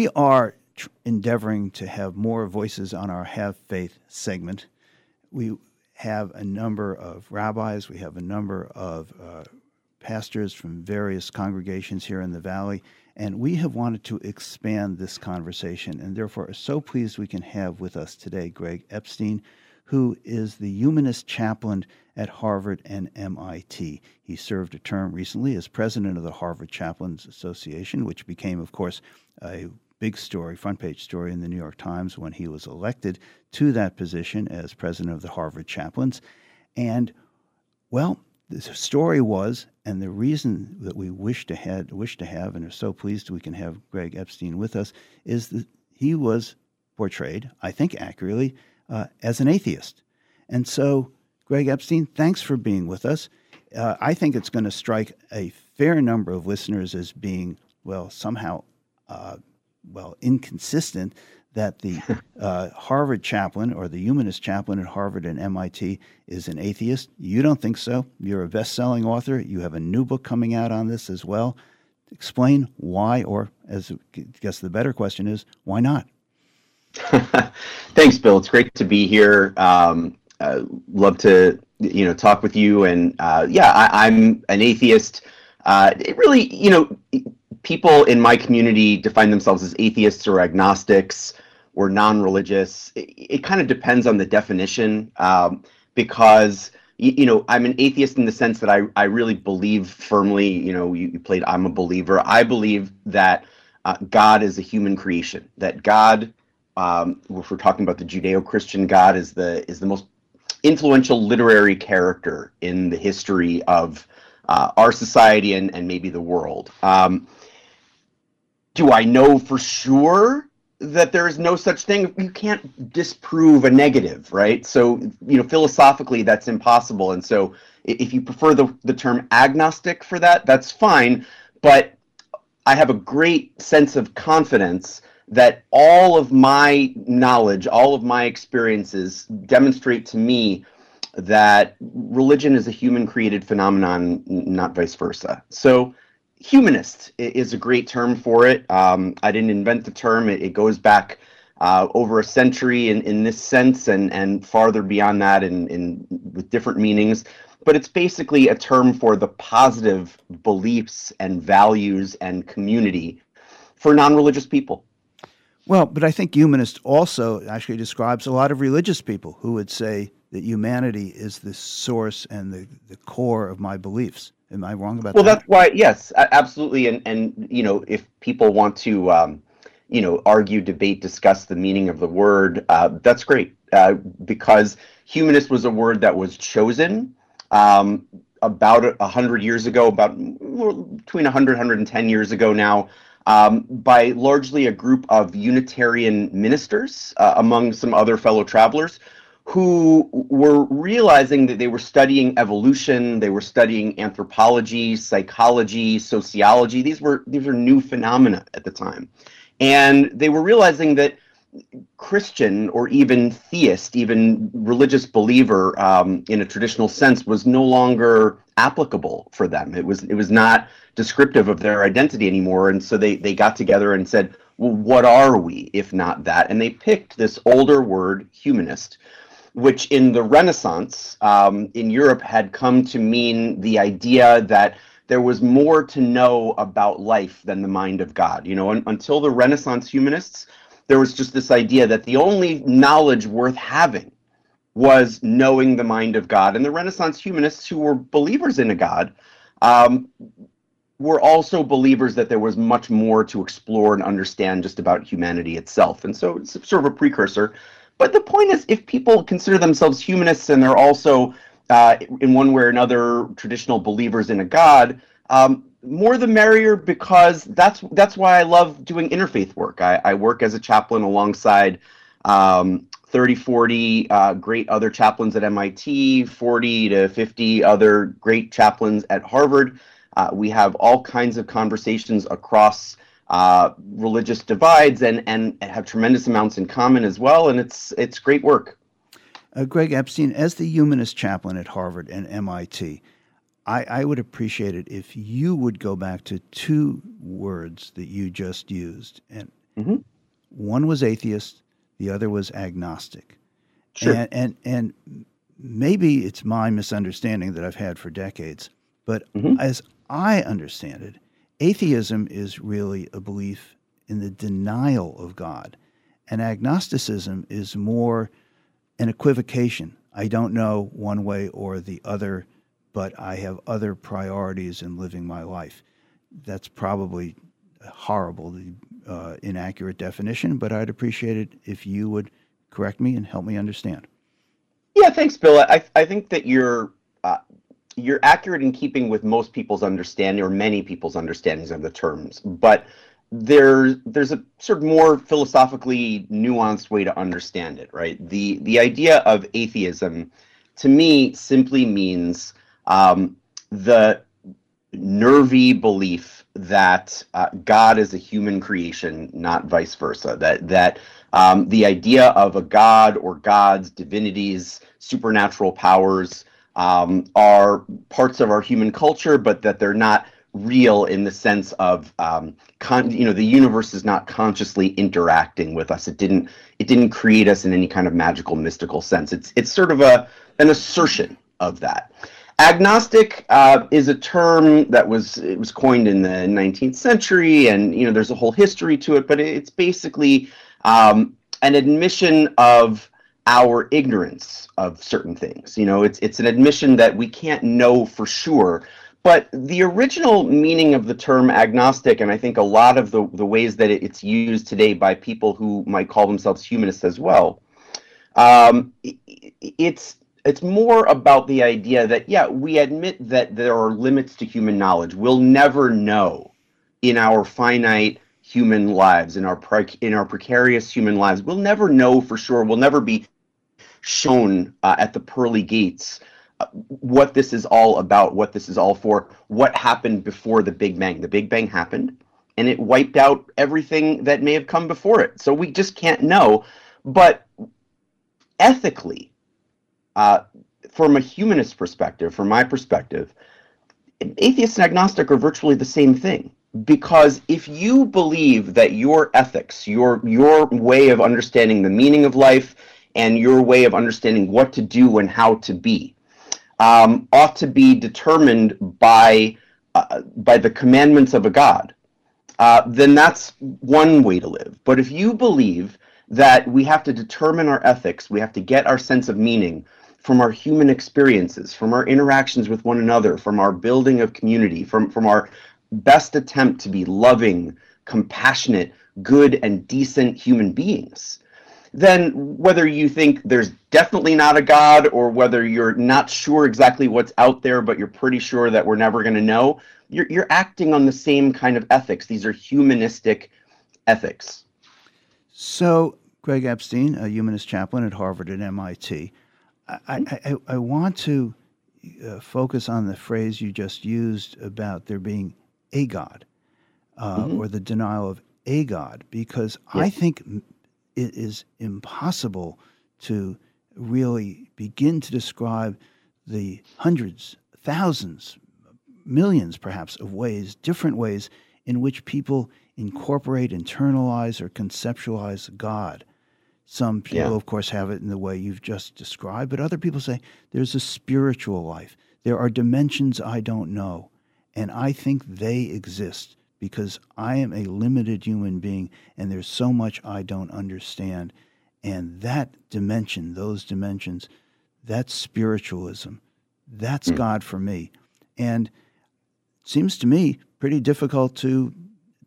we are tr- endeavoring to have more voices on our Have Faith segment. We have a number of rabbis, we have a number of uh, pastors from various congregations here in the Valley, and we have wanted to expand this conversation and therefore are so pleased we can have with us today Greg Epstein, who is the humanist chaplain at Harvard and MIT. He served a term recently as president of the Harvard Chaplains Association, which became, of course, a big story, front page story in the New York Times when he was elected to that position as president of the Harvard Chaplains. And, well, the story was, and the reason that we wish to had wish to have, and are so pleased we can have Greg Epstein with us, is that he was portrayed, I think accurately, uh, as an atheist. And so, Greg Epstein, thanks for being with us. Uh, I think it's going to strike a fair number of listeners as being, well, somehow, uh, well, inconsistent that the uh, Harvard chaplain or the humanist chaplain at Harvard and MIT is an atheist. You don't think so. You're a best selling author. You have a new book coming out on this as well. Explain why, or as I guess the better question is, why not? Thanks, Bill. It's great to be here. Um, uh, love to you know talk with you. And uh, yeah, I, am an atheist. Uh, it really, you know, people in my community define themselves as atheists or agnostics or non-religious. It, it kind of depends on the definition, um, because you, you, know I'm an atheist in the sense that I I really believe firmly. You know, you, you played I'm a believer. I believe that uh, God is a human creation. That God, um, if we're talking about the Judeo-Christian God, is the is the most influential literary character in the history of uh, our society and, and maybe the world. Um, do I know for sure that there is no such thing? You can't disprove a negative, right? So, you know, philosophically, that's impossible. And so, if you prefer the, the term agnostic for that, that's fine. But I have a great sense of confidence that all of my knowledge, all of my experiences demonstrate to me that religion is a human created phenomenon, not vice versa. So, humanist is a great term for it. Um, I didn't invent the term, it, it goes back. Uh, over a century in, in this sense and, and farther beyond that in, in with different meanings but it's basically a term for the positive beliefs and values and community for non-religious people well, but I think humanist also actually describes a lot of religious people who would say that humanity is the source and the, the core of my beliefs. Am I wrong about well, that? Well, that's why, yes, absolutely. And, and, you know, if people want to, um, you know, argue, debate, discuss the meaning of the word, uh, that's great. Uh, because humanist was a word that was chosen um, about a hundred years ago, about between 100, 110 years ago now, um, by largely a group of Unitarian ministers, uh, among some other fellow travelers, who were realizing that they were studying evolution, they were studying anthropology, psychology, sociology. These were these were new phenomena at the time, and they were realizing that Christian or even theist, even religious believer um, in a traditional sense, was no longer applicable for them. It was it was not descriptive of their identity anymore, and so they they got together and said, "Well, what are we if not that?" And they picked this older word, humanist, which in the Renaissance um, in Europe had come to mean the idea that there was more to know about life than the mind of God. You know, un- until the Renaissance humanists there was just this idea that the only knowledge worth having was knowing the mind of God. And the Renaissance humanists, who were believers in a God, um, were also believers that there was much more to explore and understand just about humanity itself. And so it's sort of a precursor. But the point is, if people consider themselves humanists and they're also, uh, in one way or another, traditional believers in a God, um, more the merrier because that's that's why I love doing interfaith work. I, I work as a chaplain alongside um, 30, 40 uh, great other chaplains at MIT, 40 to 50 other great chaplains at Harvard. Uh, we have all kinds of conversations across uh, religious divides and, and have tremendous amounts in common as well. And it's it's great work. Uh, Greg Epstein, as the humanist chaplain at Harvard and MIT, I, I would appreciate it if you would go back to two words that you just used. And Mm-hmm. One was atheist, the other was agnostic. Sure. And, and, and maybe it's my misunderstanding that I've had for decades, but mm-hmm. as I understand it, atheism is really a belief in the denial of God, and agnosticism is more an equivocation. I don't know one way or the other, but I have other priorities in living my life. That's probably a horrible, uh, inaccurate definition, but I'd appreciate it if you would correct me and help me understand. Yeah, thanks, Bill. I, I think that you're you're accurate in keeping with most people's understanding or many people's understandings of the terms, but there's there's a sort of more philosophically nuanced way to understand it, right? The the idea of atheism, to me, simply means um, the nervy belief that uh, God is a human creation, not vice versa. That that um, the idea of a god or gods, divinities, supernatural powers um, are parts of our human culture, but that they're not real in the sense of um, con- you know the universe is not consciously interacting with us. It didn't it didn't create us in any kind of magical mystical sense. It's it's sort of a an assertion of that. Agnostic uh, is a term that was it was coined in the 19th century, and you know there's a whole history to it. But it's basically um, an admission of our ignorance of certain things. You know, it's it's an admission that we can't know for sure. But the original meaning of the term agnostic, and I think a lot of the, the ways that it's used today by people who might call themselves humanists as well, um, it's it's more about the idea that yeah we admit that there are limits to human knowledge we'll never know in our finite human lives in our in our precarious human lives. We'll never know for sure. We'll never be shown uh, at the pearly gates uh, what this is all about what this is all for what happened before the big bang. The big bang happened and it wiped out everything that may have come before it. So we just can't know. But ethically uh, from a humanist perspective, from my perspective, atheist and agnostic are virtually the same thing. Because if you believe that your ethics, your your way of understanding the meaning of life, and your way of understanding what to do and how to be, um, ought to be determined by uh, by the commandments of a God, uh, then that's one way to live. But if you believe that we have to determine our ethics, we have to get our sense of meaning from our human experiences, from our interactions with one another, from our building of community, from, from our best attempt to be loving, compassionate, good, and decent human beings, then whether you think there's definitely not a God or whether you're not sure exactly what's out there, but you're pretty sure that we're never going to know, you're, you're acting on the same kind of ethics. These are humanistic ethics. So, Greg Epstein, a humanist chaplain at Harvard and MIT, I, I, I want to uh, focus on the phrase you just used about there being a God uh, mm-hmm. or the denial of a God, because yes. I think it is impossible to really begin to describe the hundreds, thousands, millions perhaps of ways, different ways in which people incorporate, internalize, or conceptualize God. Some people, yeah. of course, have it in the way you've just described, but other people say there's a spiritual life. There are dimensions I don't know. And I think they exist because I am a limited human being and there's so much I don't understand. And that dimension, those dimensions, that's spiritualism. That's mm. God for me. And it seems to me pretty difficult to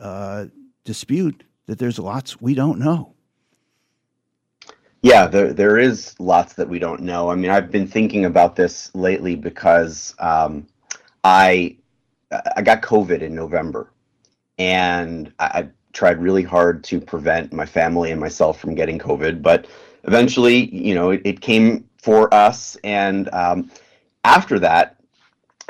uh, dispute that there's lots we don't know. Yeah, there there is lots that we don't know. I mean, I've been thinking about this lately because um, I I got COVID in November, and I, I, tried really hard to prevent my family and myself from getting COVID. But eventually, you know, it, it came for us, and um, after that,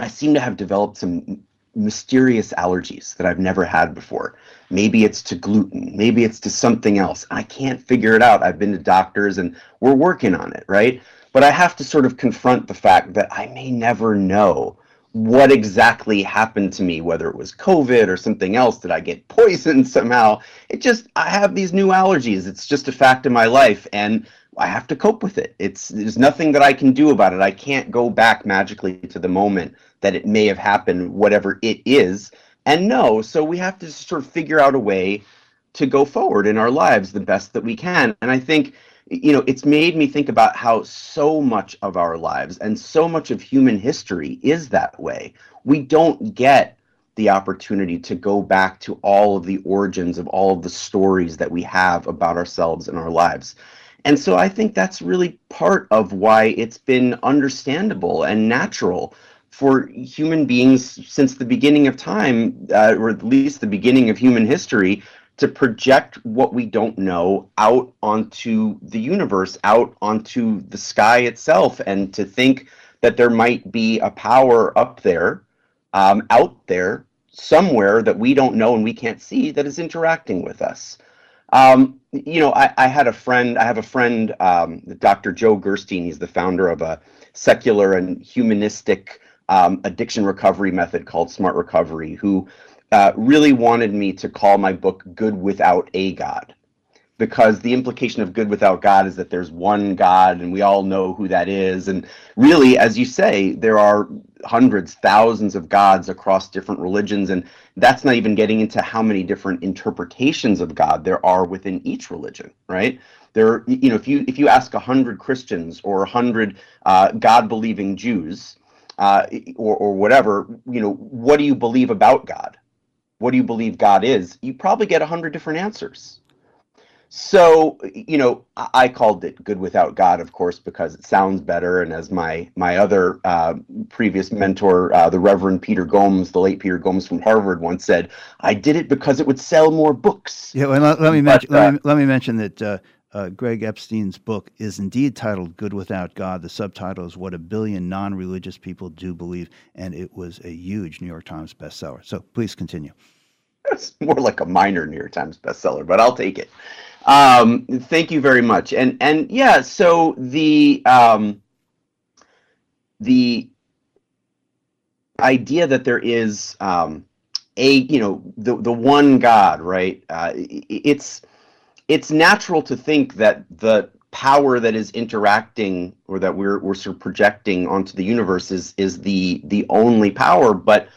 I seem to have developed some mysterious allergies that I've never had before. Maybe it's to gluten, maybe it's to something else. I can't figure it out. I've been to doctors and we're working on it, right? But I have to sort of confront the fact that I may never know what exactly happened to me, whether it was COVID or something else. Did I get poisoned somehow? It just, I have these new allergies. It's just a fact of my life. And I have to cope with it. It's there's nothing that I can do about it. I can't go back magically to the moment that it may have happened, whatever it is. And no, so we have to sort of figure out a way to go forward in our lives the best that we can. And I think you know, it's made me think about how so much of our lives and so much of human history is that way. We don't get the opportunity to go back to all of the origins of all of the stories that we have about ourselves and our lives. And so I think that's really part of why it's been understandable and natural for human beings since the beginning of time, uh, or at least the beginning of human history, to project what we don't know out onto the universe, out onto the sky itself, and to think that there might be a power up there, um, out there, somewhere that we don't know and we can't see that is interacting with us. Um, you know, I, I, had a friend, I have a friend, um, Dr. Joe Gerstein. He's the founder of a secular and humanistic um, addiction recovery method called Smart Recovery, who uh, really wanted me to call my book Good Without a God. Because the implication of good without God is that there's one God and we all know who that is. And really, as you say, there are hundreds, thousands of gods across different religions. And that's not even getting into how many different interpretations of God there are within each religion, right? There, you know, if you if you ask a hundred Christians or a hundred uh, God-believing Jews, uh, or or whatever, you know, what do you believe about God? What do you believe God is? You probably get a hundred different answers. So, you know, I called it good without God, of course, because it sounds better. And as my my other uh, previous mentor, uh, the Reverend Peter Gomes, the late Peter Gomes from Harvard, once said, "I did it because it would sell more books." Yeah, well, let, let me mention. Uh, let, me, let me mention that uh, Greg Epstein's book is indeed titled Good Without God. The subtitle is What a Billion Non Religious People Do Believe, and it was a huge New York Times bestseller. So please continue. It's more like a minor New York Times bestseller, but I'll take it. Um, thank you very much. And and yeah, so the um, the idea that there is um, a you know the the one God, right? Uh, it's it's natural to think that the power that is interacting or that we're we're sort of projecting onto the universe is is the the only power. But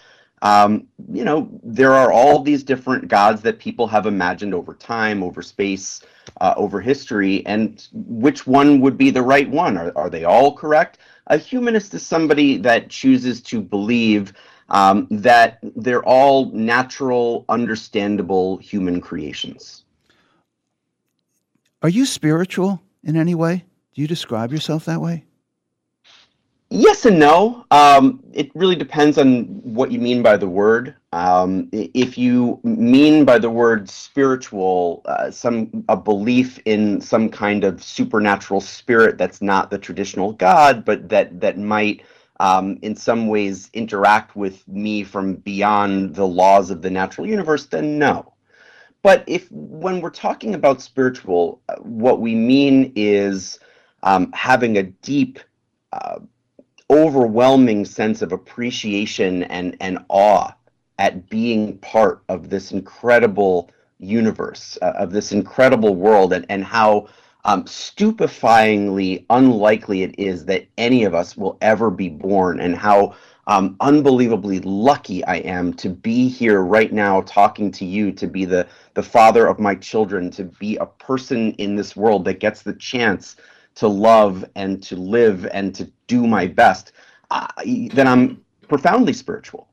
um, you know there are all these different gods that people have imagined over time over space uh, over history and which one would be the right one? Are, are they all correct? A humanist is somebody that chooses to believe um, that they're all natural understandable human creations are you spiritual in any way? Do you describe yourself that way? Yes and no. Um, it really depends on what you mean by the word. Um, if you mean by the word spiritual, uh, some a belief in some kind of supernatural spirit that's not the traditional God, but that that might um, in some ways interact with me from beyond the laws of the natural universe, then no. But if when we're talking about spiritual, uh, what we mean is um, having a deep, uh, overwhelming sense of appreciation and, and awe at being part of this incredible universe, uh, of this incredible world, and, and how um, stupefyingly unlikely it is that any of us will ever be born, and how um, unbelievably lucky I am to be here right now talking to you, to be the, the father of my children, to be a person in this world that gets the chance to love and to live and to do my best, uh, then I'm profoundly spiritual.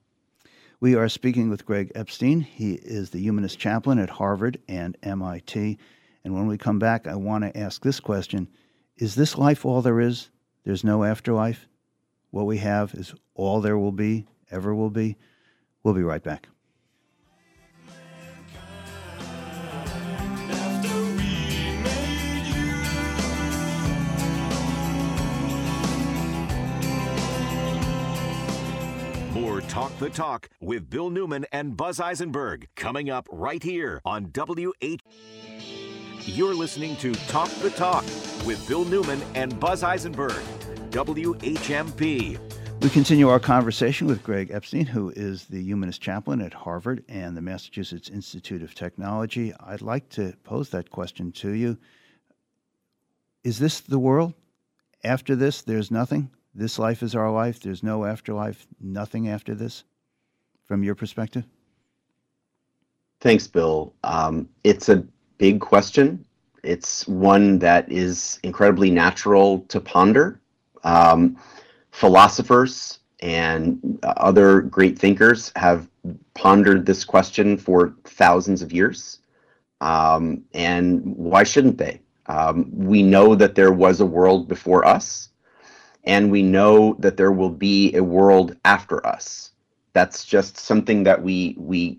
We are speaking with Greg Epstein. He is the humanist chaplain at Harvard and MIT. And when we come back, I want to ask this question Is this life all there is? There's no afterlife? What we have is all there will be, ever will be. We'll be right back. More Talk the Talk with Bill Newman and Buzz Eisenberg coming up right here on WH. You're listening to Talk the Talk with Bill Newman and Buzz Eisenberg. WHMP We continue our conversation with Greg Epstein, who is the humanist chaplain at Harvard and the Massachusetts Institute of Technology. I'd like to pose that question to you. Is this the world? After this, there's nothing? This life is our life. There's no afterlife, nothing after this, from your perspective? Thanks, Bill. Um, it's a big question. It's one that is incredibly natural to ponder. Um, philosophers and other great thinkers have pondered this question for thousands of years. Um, and why shouldn't they? Um, we know that there was a world before us, and we know that there will be a world after us. That's just something that we we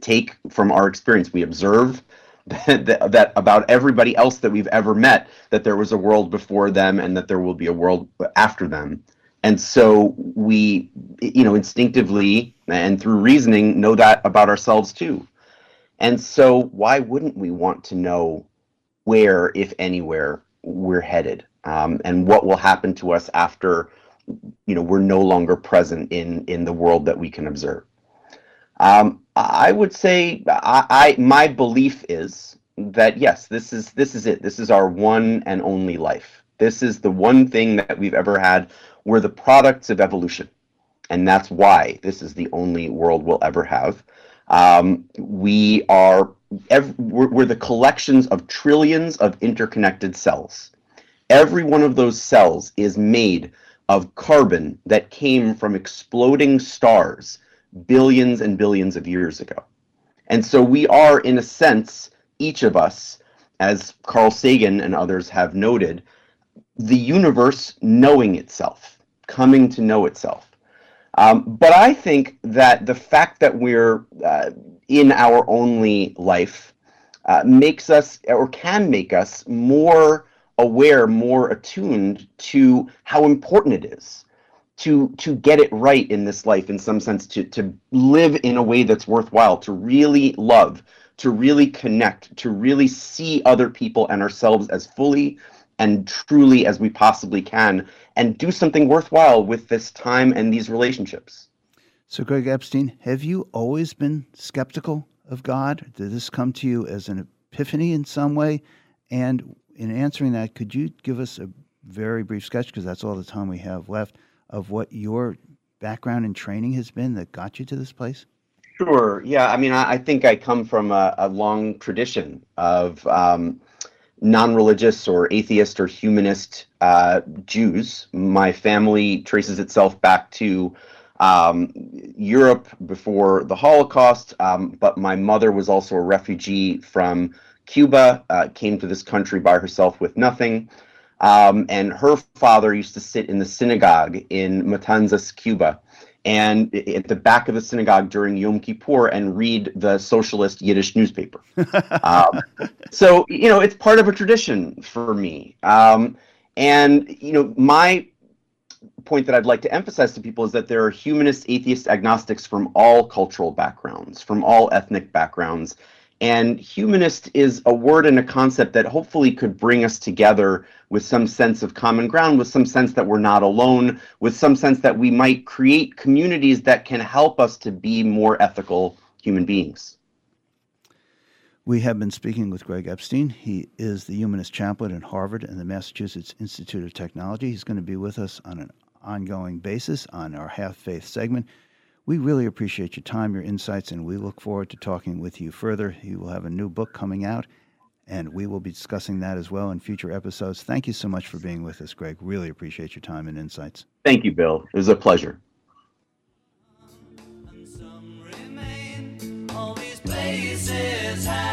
take from our experience. We observe that, that, about everybody else that we've ever met that there was a world before them and that there will be a world after them. And so we, you know, instinctively and through reasoning know that about ourselves too. And so why wouldn't we want to know where, if anywhere, we're headed, um, and what will happen to us after, you know, we're no longer present in in the world that we can observe. Um, I would say I, I my belief is that yes, this is this is it. This is our one and only life. This is the one thing that we've ever had. We're the products of evolution, and that's why this is the only world we'll ever have. Um, we are every, we're, we're the collections of trillions of interconnected cells. Every one of those cells is made of carbon that came from exploding stars billions and billions of years ago. And so we are, in a sense, each of us, as Carl Sagan and others have noted, the universe knowing itself, coming to know itself. Um, but I think that the fact that we're uh, in our only life uh, makes us, or can make us, more aware, more attuned to how important it is to to get it right in this life in some sense to to live in a way that's worthwhile to really love to really connect to really see other people and ourselves as fully and truly as we possibly can and do something worthwhile with this time and these relationships. So greg epstein have you always been skeptical of god? Did this come to you as an epiphany in some way? And in answering that could you give us a very brief sketch? Because that's all the time we have left of what your background and training has been that got you to this place? Sure. Yeah. I mean, I, I think I come from a, a long tradition of um, non religious or atheist or humanist uh, Jews. My family traces itself back to um, Europe before the Holocaust, um, but my mother was also a refugee from Cuba, uh, came to this country by herself with nothing. Um, and her father used to sit in the synagogue in Matanzas, Cuba, and at the back of the synagogue during Yom Kippur and read the socialist Yiddish newspaper. um, so, you know, it's part of a tradition for me. Um, and, you know, my point that I'd like to emphasize to people is that there are humanist, atheist, agnostics from all cultural backgrounds, from all ethnic backgrounds. And humanist is a word and a concept that hopefully could bring us together with some sense of common ground, with some sense that we're not alone, with some sense that we might create communities that can help us to be more ethical human beings. We have been speaking with Greg Epstein. He is the humanist chaplain at Harvard and the Massachusetts Institute of Technology. He's going to be with us on an ongoing basis on our Have Faith segment. We really appreciate your time, your insights, and we look forward to talking with you further. You will have a new book coming out, and we will be discussing that as well in future episodes. Thank you so much for being with us, Greg. Really appreciate your time and insights. Thank you, Bill. It was a pleasure. places have